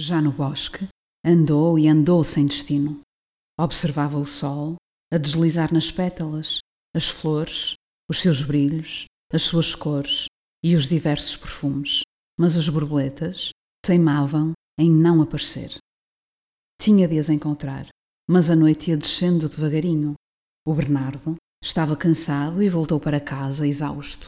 Já no bosque, andou e andou sem destino. Observava o sol a deslizar nas pétalas, as flores, os seus brilhos, as suas cores e os diversos perfumes, mas as borboletas teimavam em não aparecer. Tinha de as encontrar, mas a noite ia descendo devagarinho. O Bernardo estava cansado e voltou para casa exausto.